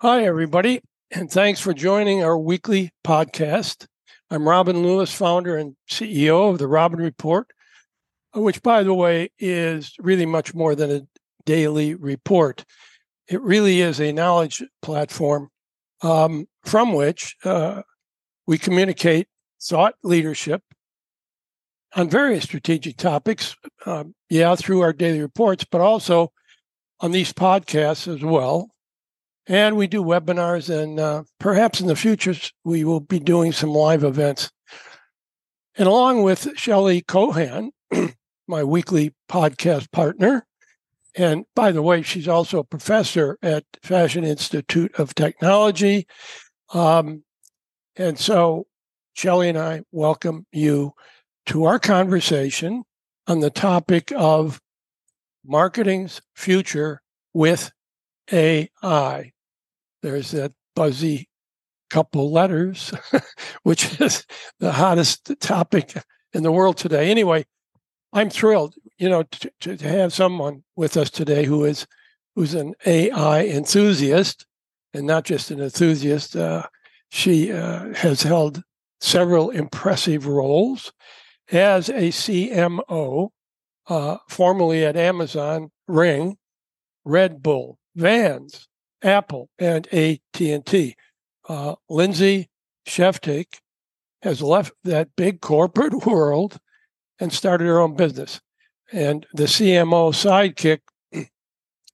Hi, everybody, and thanks for joining our weekly podcast. I'm Robin Lewis, founder and CEO of the Robin Report, which, by the way, is really much more than a daily report. It really is a knowledge platform um, from which uh, we communicate thought leadership on various strategic topics. Um, yeah, through our daily reports, but also on these podcasts as well. And we do webinars, and uh, perhaps in the future, we will be doing some live events. And along with Shelley Kohan, my weekly podcast partner, and by the way, she's also a professor at Fashion Institute of Technology. Um, and so, Shelley and I welcome you to our conversation on the topic of marketing's future with AI there's that buzzy couple letters, which is the hottest topic in the world today. Anyway, I'm thrilled, you know, to, to have someone with us today who is who's an AI enthusiast and not just an enthusiast. Uh, she uh, has held several impressive roles as a CMO, uh, formerly at Amazon, Ring, Red Bull, Vans, Apple and AT&T. Uh, Lindsey Scheftic has left that big corporate world and started her own business. And the CMO sidekick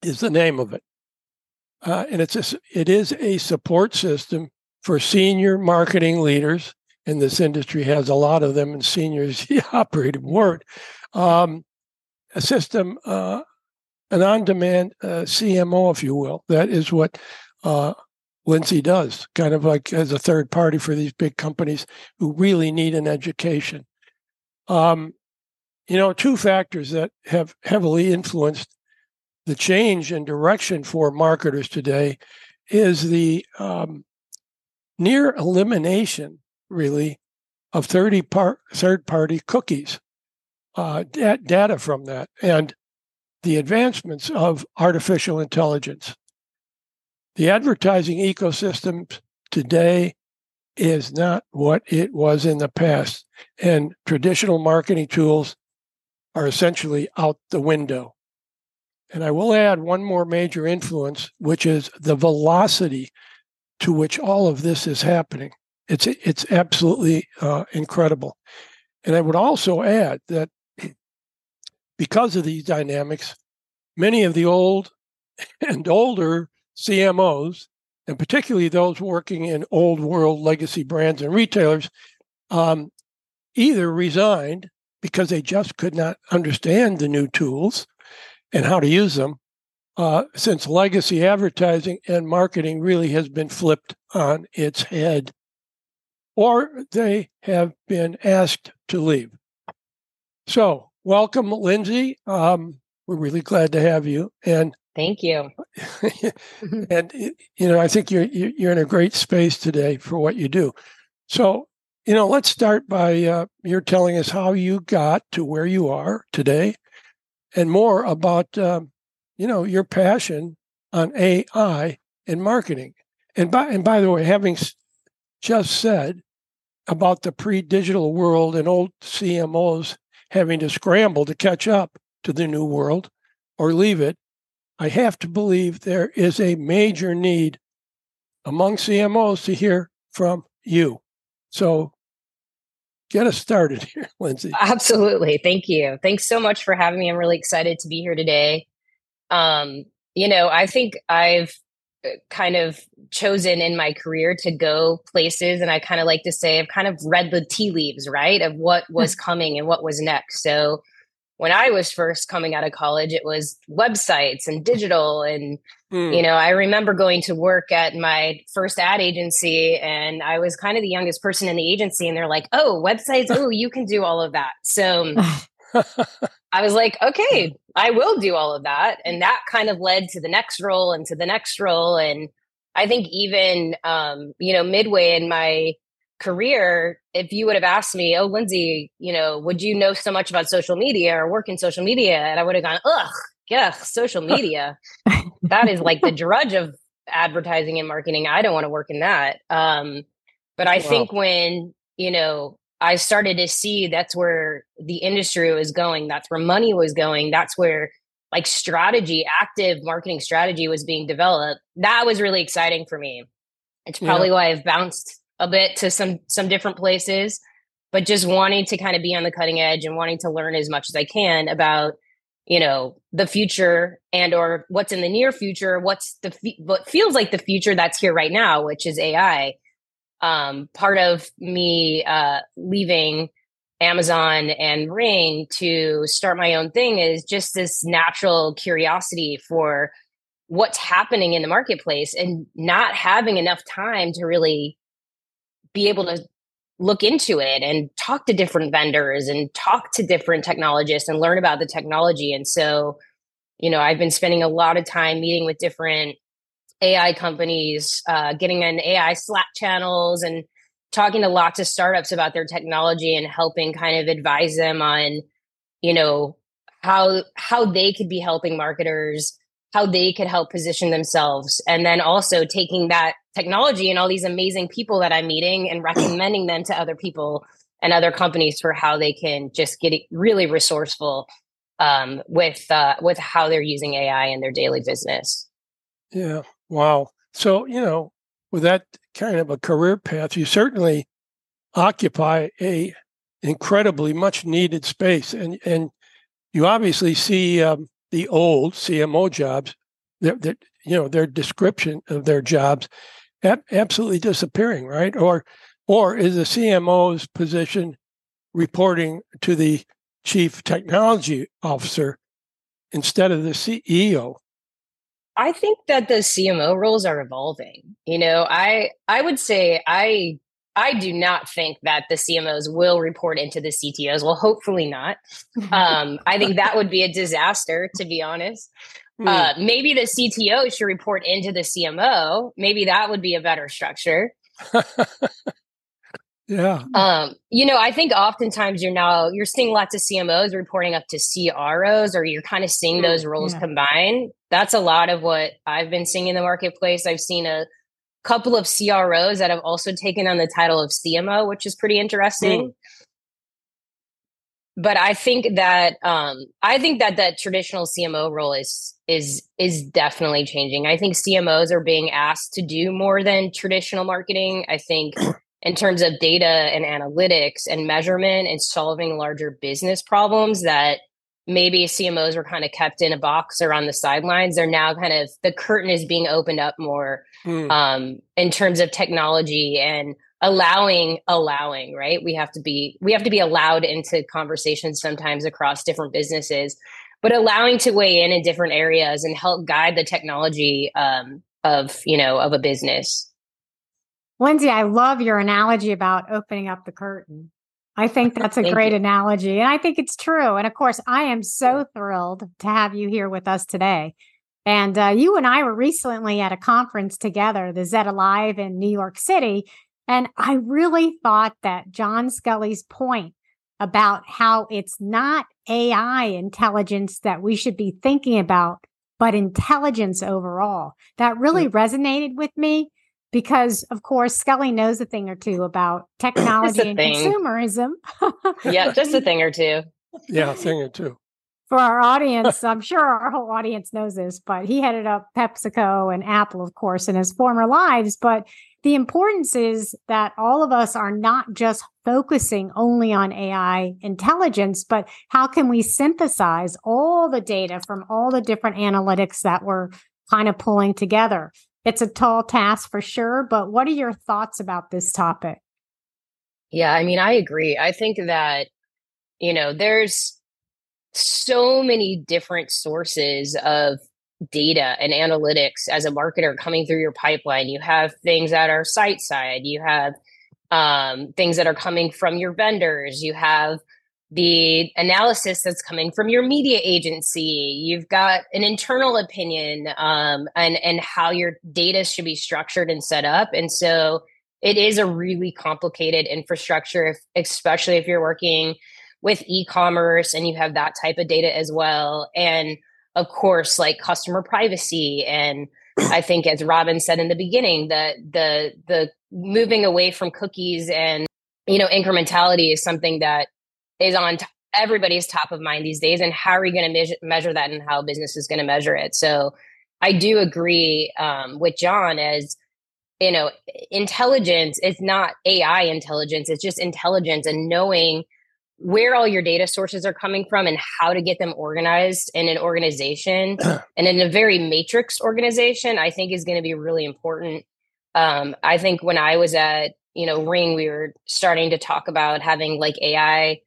is the name of it. Uh, and it's a, it is a support system for senior marketing leaders. And this industry has a lot of them, and seniors the operative word. Um, a system uh, an on-demand uh, CMO, if you will. That is what uh, Lindsey does, kind of like as a third party for these big companies who really need an education. Um, you know, two factors that have heavily influenced the change in direction for marketers today is the um, near elimination, really, of 30 par- third party cookies, uh, data from that. And the advancements of artificial intelligence. The advertising ecosystem today is not what it was in the past, and traditional marketing tools are essentially out the window. And I will add one more major influence, which is the velocity to which all of this is happening. It's it's absolutely uh, incredible. And I would also add that because of these dynamics, many of the old and older CMOs, and particularly those working in old world legacy brands and retailers, um, either resigned because they just could not understand the new tools and how to use them, uh, since legacy advertising and marketing really has been flipped on its head, or they have been asked to leave. So, welcome, Lindsey. Um, we're really glad to have you. And thank you. and you know, I think you're you're in a great space today for what you do. So, you know, let's start by uh, you're telling us how you got to where you are today, and more about um, you know your passion on AI and marketing. And by and by the way, having just said about the pre-digital world and old CMOs having to scramble to catch up to the new world or leave it, I have to believe there is a major need among CMOs to hear from you. So get us started here, Lindsey. Absolutely. Thank you. Thanks so much for having me. I'm really excited to be here today. Um, you know, I think I've kind of chosen in my career to go places and I kind of like to say I've kind of read the tea leaves, right, of what was coming and what was next. So when I was first coming out of college, it was websites and digital. And, mm. you know, I remember going to work at my first ad agency and I was kind of the youngest person in the agency. And they're like, oh, websites, oh, you can do all of that. So I was like, okay, I will do all of that. And that kind of led to the next role and to the next role. And I think even, um, you know, midway in my career, if you would have asked me, oh, Lindsey, you know, would you know so much about social media or work in social media? And I would have gone, ugh, yeah, social media. that is like the drudge of advertising and marketing. I don't want to work in that. Um, but I wow. think when, you know, I started to see that's where the industry was going, that's where money was going, that's where like strategy, active marketing strategy was being developed. That was really exciting for me. It's probably yeah. why I've bounced a bit to some some different places, but just wanting to kind of be on the cutting edge and wanting to learn as much as I can about you know the future and or what's in the near future what's the what feels like the future that's here right now which is ai um, part of me uh, leaving amazon and ring to start my own thing is just this natural curiosity for what's happening in the marketplace and not having enough time to really be able to look into it and talk to different vendors and talk to different technologists and learn about the technology. And so, you know, I've been spending a lot of time meeting with different AI companies, uh, getting in AI Slack channels and talking to lots of startups about their technology and helping kind of advise them on, you know, how how they could be helping marketers, how they could help position themselves, and then also taking that technology and all these amazing people that I'm meeting and recommending them to other people and other companies for how they can just get really resourceful um, with uh, with how they're using AI in their daily business. Yeah. Wow. So you know, with that kind of a career path, you certainly occupy a incredibly much needed space, and and you obviously see um, the old CMO jobs that, that you know their description of their jobs absolutely disappearing, right? Or or is the CMO's position reporting to the chief technology officer instead of the CEO? I think that the CMO roles are evolving. You know, I I would say I I do not think that the CMOs will report into the CTOs. Well, hopefully not. Um, I think that would be a disaster, to be honest. Mm. Uh, maybe the CTO should report into the CMO. Maybe that would be a better structure. yeah. Um, you know, I think oftentimes you're now you're seeing lots of CMOs reporting up to CROs, or you're kind of seeing those roles yeah. combined. That's a lot of what I've been seeing in the marketplace. I've seen a couple of CROs that have also taken on the title of CMO, which is pretty interesting. Mm but I think that um, I think that that traditional CMO role is is is definitely changing. I think CMOs are being asked to do more than traditional marketing. I think in terms of data and analytics and measurement and solving larger business problems that maybe CMOs were kind of kept in a box or on the sidelines. They're now kind of the curtain is being opened up more mm. um, in terms of technology and allowing allowing right we have to be we have to be allowed into conversations sometimes across different businesses but allowing to weigh in in different areas and help guide the technology um, of you know of a business lindsey i love your analogy about opening up the curtain i think that's a great you. analogy and i think it's true and of course i am so thrilled to have you here with us today and uh, you and I were recently at a conference together, the Zeta Live in New York City. And I really thought that John Sculley's point about how it's not AI intelligence that we should be thinking about, but intelligence overall, that really resonated with me because, of course, Sculley knows a thing or two about technology and thing. consumerism. yeah, just a thing or two. Yeah, a thing or two. For our audience, I'm sure our whole audience knows this, but he headed up PepsiCo and Apple, of course, in his former lives. But the importance is that all of us are not just focusing only on AI intelligence, but how can we synthesize all the data from all the different analytics that we're kind of pulling together? It's a tall task for sure, but what are your thoughts about this topic? Yeah, I mean, I agree. I think that, you know, there's so many different sources of data and analytics as a marketer coming through your pipeline. You have things that are site side, you have um, things that are coming from your vendors, you have the analysis that's coming from your media agency. You've got an internal opinion um, and and how your data should be structured and set up. And so it is a really complicated infrastructure, if, especially if you're working with e-commerce and you have that type of data as well. And of course, like customer privacy and I think, as Robin said in the beginning, the the the moving away from cookies and you know incrementality is something that is on t- everybody's top of mind these days. And how are we going to measure, measure that, and how business is going to measure it? So I do agree um, with John as you know intelligence is not AI intelligence; it's just intelligence and knowing where all your data sources are coming from and how to get them organized in an organization and in a very matrix organization i think is going to be really important um, i think when i was at you know ring we were starting to talk about having like ai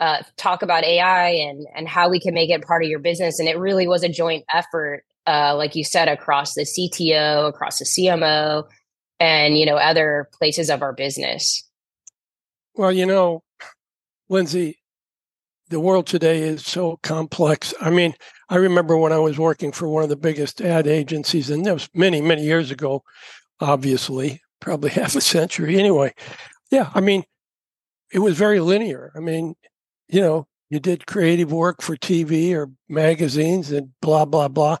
uh, talk about ai and and how we can make it part of your business and it really was a joint effort uh, like you said across the cto across the cmo and you know other places of our business well you know Lindsey, the world today is so complex. I mean, I remember when I was working for one of the biggest ad agencies, and that was many, many years ago, obviously, probably half a century anyway. Yeah, I mean, it was very linear. I mean, you know, you did creative work for TV or magazines and blah, blah, blah.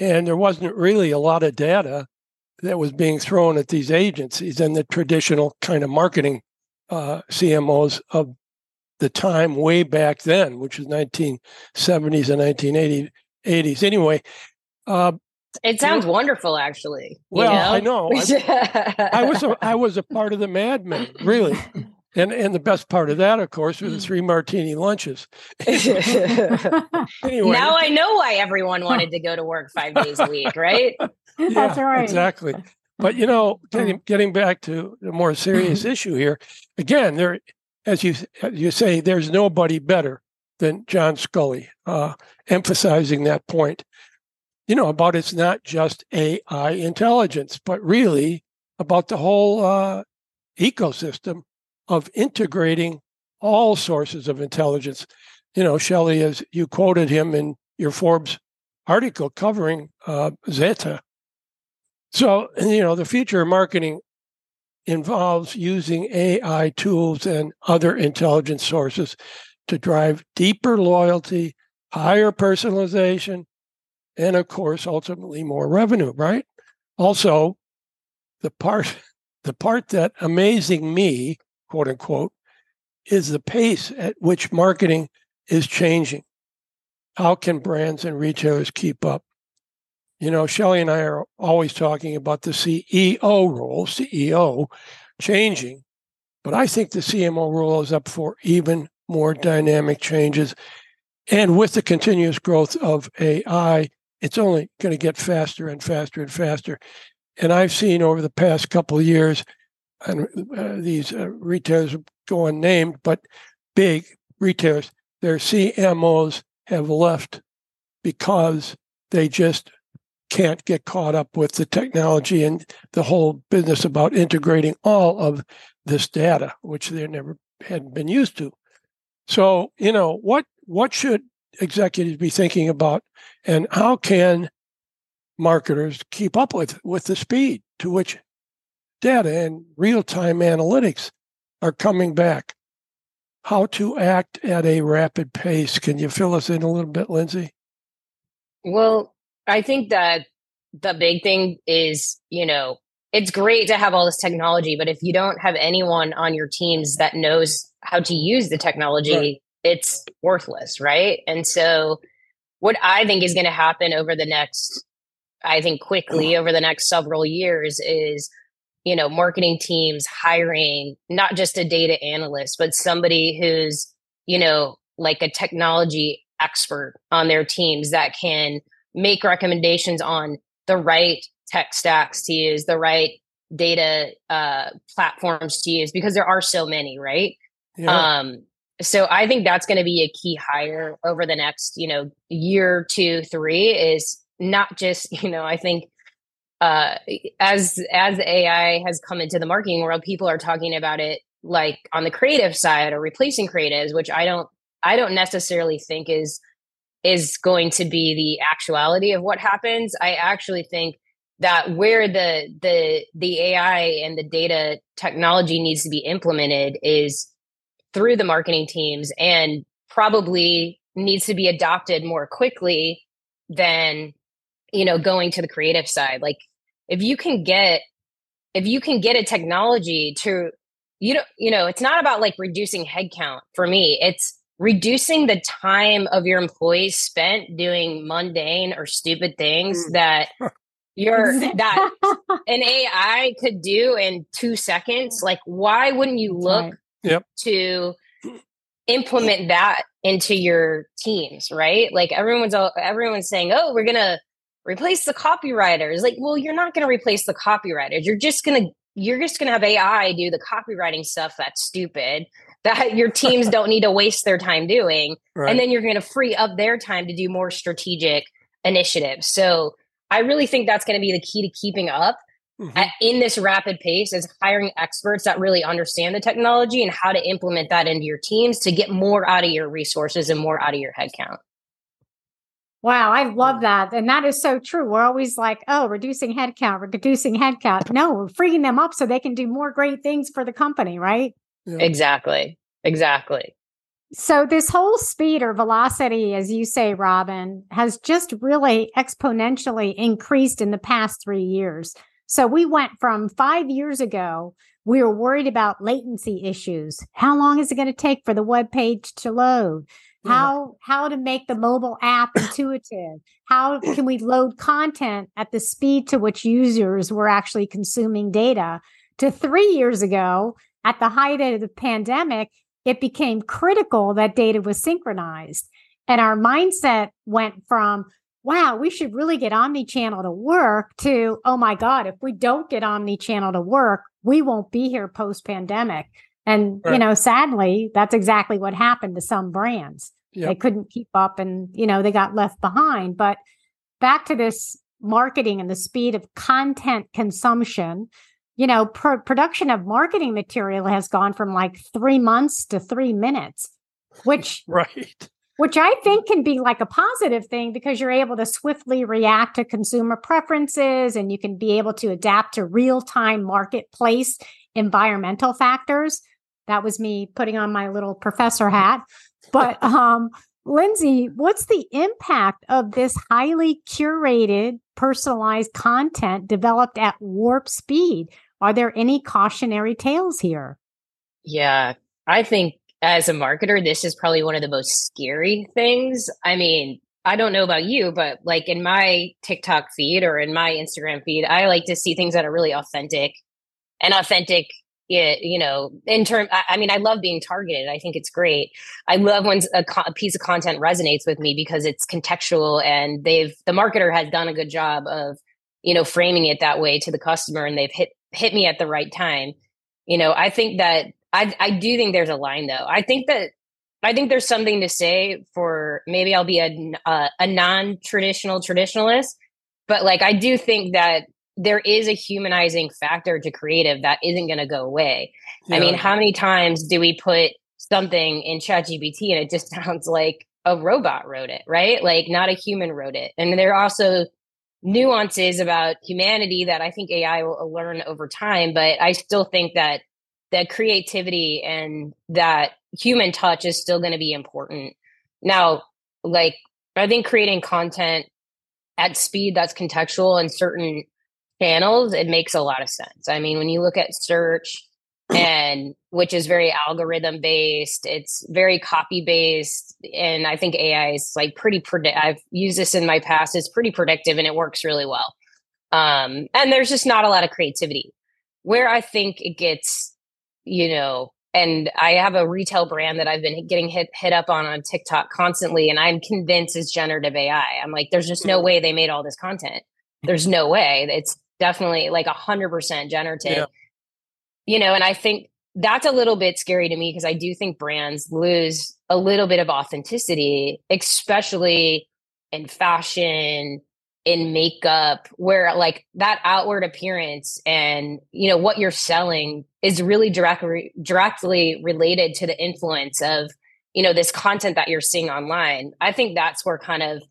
And there wasn't really a lot of data that was being thrown at these agencies and the traditional kind of marketing uh, CMOs of the time way back then, which was 1970s and 1980s. Anyway, uh, it sounds you wonderful, actually. Well, know? I know. I, I, was a, I was a part of the Mad Men, really. And and the best part of that, of course, were the three martini lunches. anyway, now I know why everyone wanted to go to work five days a week, right? Yeah, That's right. Exactly. But you know, getting getting back to the more serious issue here, again, there as you as you say, there's nobody better than John Sculley, uh, emphasizing that point. You know about it's not just AI intelligence, but really about the whole uh, ecosystem of integrating all sources of intelligence. You know, Shelley, as you quoted him in your Forbes article covering uh, Zeta. So, you know, the future of marketing involves using AI tools and other intelligence sources to drive deeper loyalty, higher personalization, and of course, ultimately more revenue, right? Also, the part the part that amazing me, quote unquote, is the pace at which marketing is changing. How can brands and retailers keep up? You know, Shelley and I are always talking about the CEO role, CEO changing, but I think the CMO role is up for even more dynamic changes. And with the continuous growth of AI, it's only going to get faster and faster and faster. And I've seen over the past couple years, and uh, these uh, retailers go unnamed, but big retailers, their CMOs have left because they just can't get caught up with the technology and the whole business about integrating all of this data, which they never hadn't been used to. So, you know, what what should executives be thinking about, and how can marketers keep up with with the speed to which data and real time analytics are coming back? How to act at a rapid pace? Can you fill us in a little bit, Lindsey? Well, I think that the big thing is, you know, it's great to have all this technology, but if you don't have anyone on your teams that knows how to use the technology, right. it's worthless, right? And so, what I think is going to happen over the next, I think quickly over the next several years is, you know, marketing teams hiring not just a data analyst, but somebody who's, you know, like a technology expert on their teams that can make recommendations on the right tech stacks to use, the right data uh, platforms to use, because there are so many, right? Yeah. Um, so I think that's going to be a key hire over the next, you know, year, two, three. Is not just, you know, I think uh, as as AI has come into the marketing world, people are talking about it like on the creative side or replacing creatives, which I don't I don't necessarily think is is going to be the actuality of what happens. I actually think that where the the the AI and the data technology needs to be implemented is through the marketing teams and probably needs to be adopted more quickly than you know, going to the creative side, like if you can get if you can get a technology to you know you know it's not about like reducing headcount for me it's reducing the time of your employees spent doing mundane or stupid things mm. that you're that an AI could do in two seconds. Like, why wouldn't you look yep. to implement that into your teams? Right? Like everyone's all, everyone's saying, "Oh, we're gonna replace the copywriters." Like, well, you're not gonna replace the copywriters. You're just gonna you're just gonna have AI do the copywriting stuff that's stupid that your teams don't need to waste their time doing. Right. And then you're going to free up their time to do more strategic initiatives. So I really think that's going to be the key to keeping up mm-hmm. at, in this rapid pace is hiring experts that really understand the technology and how to implement that into your teams to get more out of your resources and more out of your headcount. Wow, I love that. And that is so true. We're always like, oh, reducing headcount, reducing headcount. No, we're freeing them up so they can do more great things for the company, right? Yeah. Exactly. Exactly. So, this whole speed or velocity, as you say, Robin, has just really exponentially increased in the past three years. So, we went from five years ago, we were worried about latency issues. How long is it going to take for the web page to load? How how to make the mobile app intuitive? How can we load content at the speed to which users were actually consuming data? To three years ago, at the height of the pandemic, it became critical that data was synchronized. And our mindset went from, wow, we should really get omni-channel to work to, oh my God, if we don't get omni-channel to work, we won't be here post-pandemic. And, right. you know, sadly, that's exactly what happened to some brands. Yep. They couldn't keep up and, you know, they got left behind. But back to this marketing and the speed of content consumption, you know, pr- production of marketing material has gone from like three months to three minutes, which right, which I think can be like a positive thing because you're able to swiftly react to consumer preferences and you can be able to adapt to real time marketplace environmental factors. That was me putting on my little professor hat, but um. Lindsey, what's the impact of this highly curated, personalized content developed at warp speed? Are there any cautionary tales here? Yeah, I think as a marketer, this is probably one of the most scary things. I mean, I don't know about you, but like in my TikTok feed or in my Instagram feed, I like to see things that are really authentic and authentic. You know, in term, I mean, I love being targeted. I think it's great. I love when a, a piece of content resonates with me because it's contextual and they've the marketer has done a good job of you know framing it that way to the customer and they've hit hit me at the right time. You know, I think that I I do think there's a line though. I think that I think there's something to say for maybe I'll be a a, a non-traditional traditionalist, but like I do think that there is a humanizing factor to creative that isn't going to go away. Yeah. I mean, how many times do we put something in ChatGPT and it just sounds like a robot wrote it, right? Like not a human wrote it. And there are also nuances about humanity that I think AI will learn over time. But I still think that that creativity and that human touch is still going to be important. Now, like I think creating content at speed that's contextual in certain channels, it makes a lot of sense. I mean, when you look at search and which is very algorithm based it's very copy based and i think ai is like pretty predict i've used this in my past it's pretty predictive and it works really well. Um and there's just not a lot of creativity. Where i think it gets you know and i have a retail brand that i've been getting hit hit up on on tiktok constantly and i'm convinced it's generative ai i'm like there's just no mm. way they made all this content. There's no way. It's definitely like a hundred percent generative yeah you know, and I think that's a little bit scary to me because I do think brands lose a little bit of authenticity, especially in fashion, in makeup, where like that outward appearance and you know what you're selling is really directly directly related to the influence of you know this content that you're seeing online. I think that's where kind of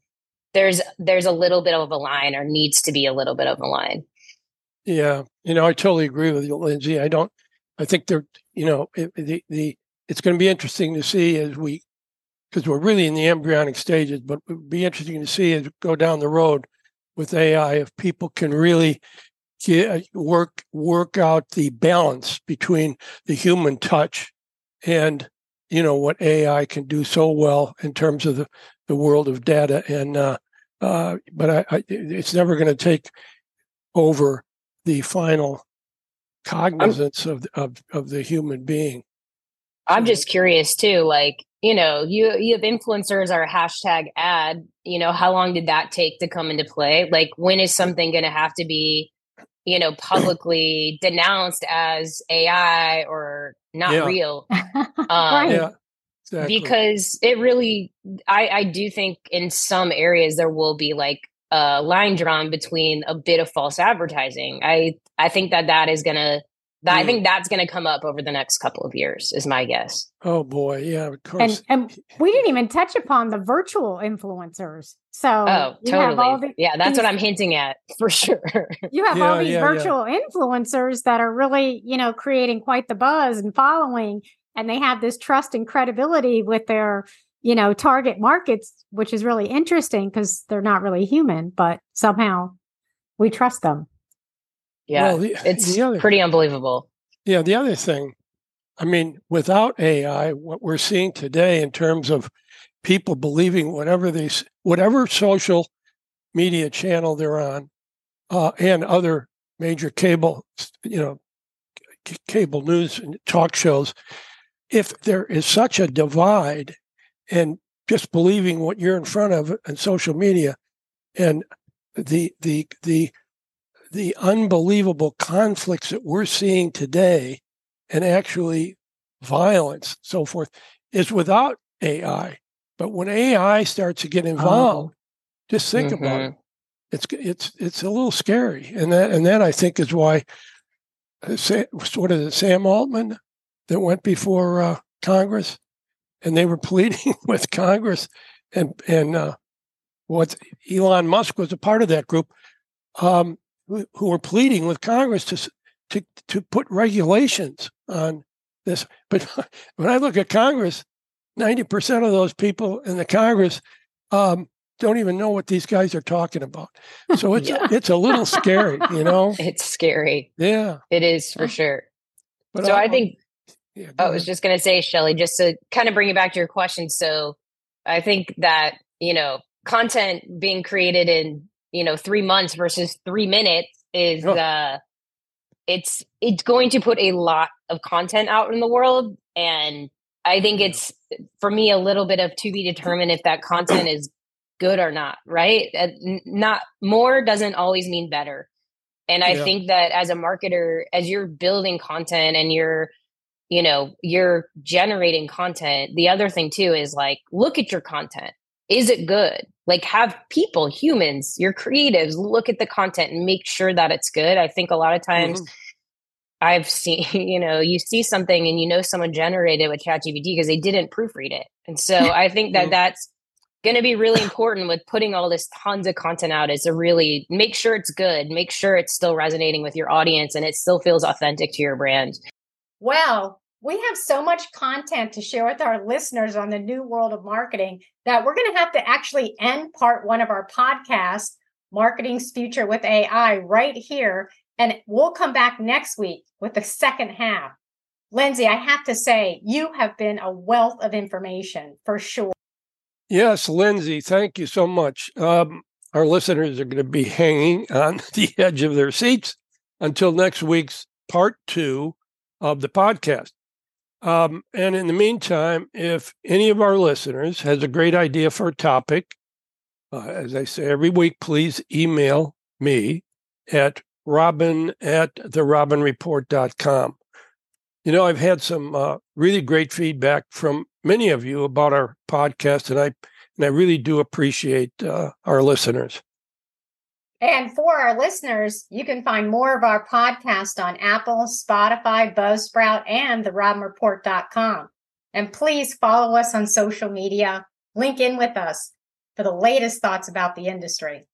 there's there's a little bit of a line or needs to be a little bit of a line. Yeah, you know, I totally agree with you, Lindsey. I don't. I think they're, you know, it, the the it's going to be interesting to see as we, because we're really in the embryonic stages, but it would be interesting to see as we go down the road with AI if people can really get, work work out the balance between the human touch and you know what AI can do so well in terms of the, the world of data and uh, uh, but I, I, it's never going to take over the final cognizance of, of of the human being. I'm just curious too, like you know, you you have influencers or hashtag ad. You know, how long did that take to come into play? Like, when is something going to have to be, you know, publicly denounced as AI or not Yeah. real? Um, Yeah, exactly. because it really I, I do think in some areas there will be like a line drawn between a bit of false advertising i i think that that is gonna that, i Mm. think that's gonna come up over the next couple of years is my guess oh boy, yeah, of course. and and we didn't even touch upon the virtual influencers. So oh you have all totally the, yeah that's what i'm hinting at for sure you have all these yeah, yeah. virtual influencers that are really, you know, creating quite the buzz and following, and they have this trust and credibility with their, you know, target markets, which is really interesting because they're not really human, but somehow we trust them. yeah Well, the- it's the other- pretty unbelievable Yeah, the other thing, I mean, without AI, what we're seeing today in terms of people believing whatever they, s- whatever social media channel they're on, uh, and other major cable, you know, c- cable news and talk shows, if there is such a divide and just believing what you're in front of in social media, and the the the the unbelievable conflicts that we're seeing today and actually violence so forth is without AI. But when AI starts to get involved, just think about it. It's it's it's a little scary, and that and that I think is why uh, Sa- sort of Sam Altman that went before uh, Congress, and they were pleading with Congress, and and uh, what Elon Musk was a part of that group, um, who, who were pleading with Congress to to to put regulations on this. But when I look at Congress, ninety percent of those people in the Congress um, don't even know what these guys are talking about. So it's Yeah. it's a little scary, you know. it's scary Yeah, it is for sure but so i I'll- think yeah, I was just going to say, Shelley, just to kind of bring you back to your question. So I think that, you know, content being created in, you know, three months versus three minutes is, Oh. uh, it's, it's going to put a lot of content out in the world. And I think it's, for me, a little bit of to be determined if that content is good or not, right? Uh, Not more doesn't always mean better. And I Yeah. think that as a marketer, as you're building content and you're, you know, you're generating content, the other thing too is like, look at your content. Is it good? Like, have people, humans, your creatives look at the content and make sure that it's good. I think a lot of times Mhm. I've seen, you know, you see something and you know someone generated with ChatGPT because they didn't proofread it. And so I think that that's going to be really important with putting all this tons of content out is to really make sure it's good, make sure it's still resonating with your audience and it still feels authentic to your brand. Well, we have so much content to share with our listeners on the new world of marketing that we're going to have to actually end part one of our podcast, Marketing's Future with AI, right here. And we'll come back next week with the second half. Lindsey, I have to say, you have been a wealth of information for sure. Yes, Lindsey, thank you so much. Um, our listeners are going to be hanging on the edge of their seats until next week's part two of the podcast. Um, and in the meantime, if any of our listeners has a great idea for a topic, uh, as I say every week, please email me at robin at therobinreport.com. You know, I've had some uh, really great feedback from many of you about our podcast, and I and I really do appreciate uh, our listeners. And for our listeners, you can find more of our podcast on Apple, Spotify, Buzzsprout, and therobinreport.com. And please follow us on social media, link in with us for the latest thoughts about the industry.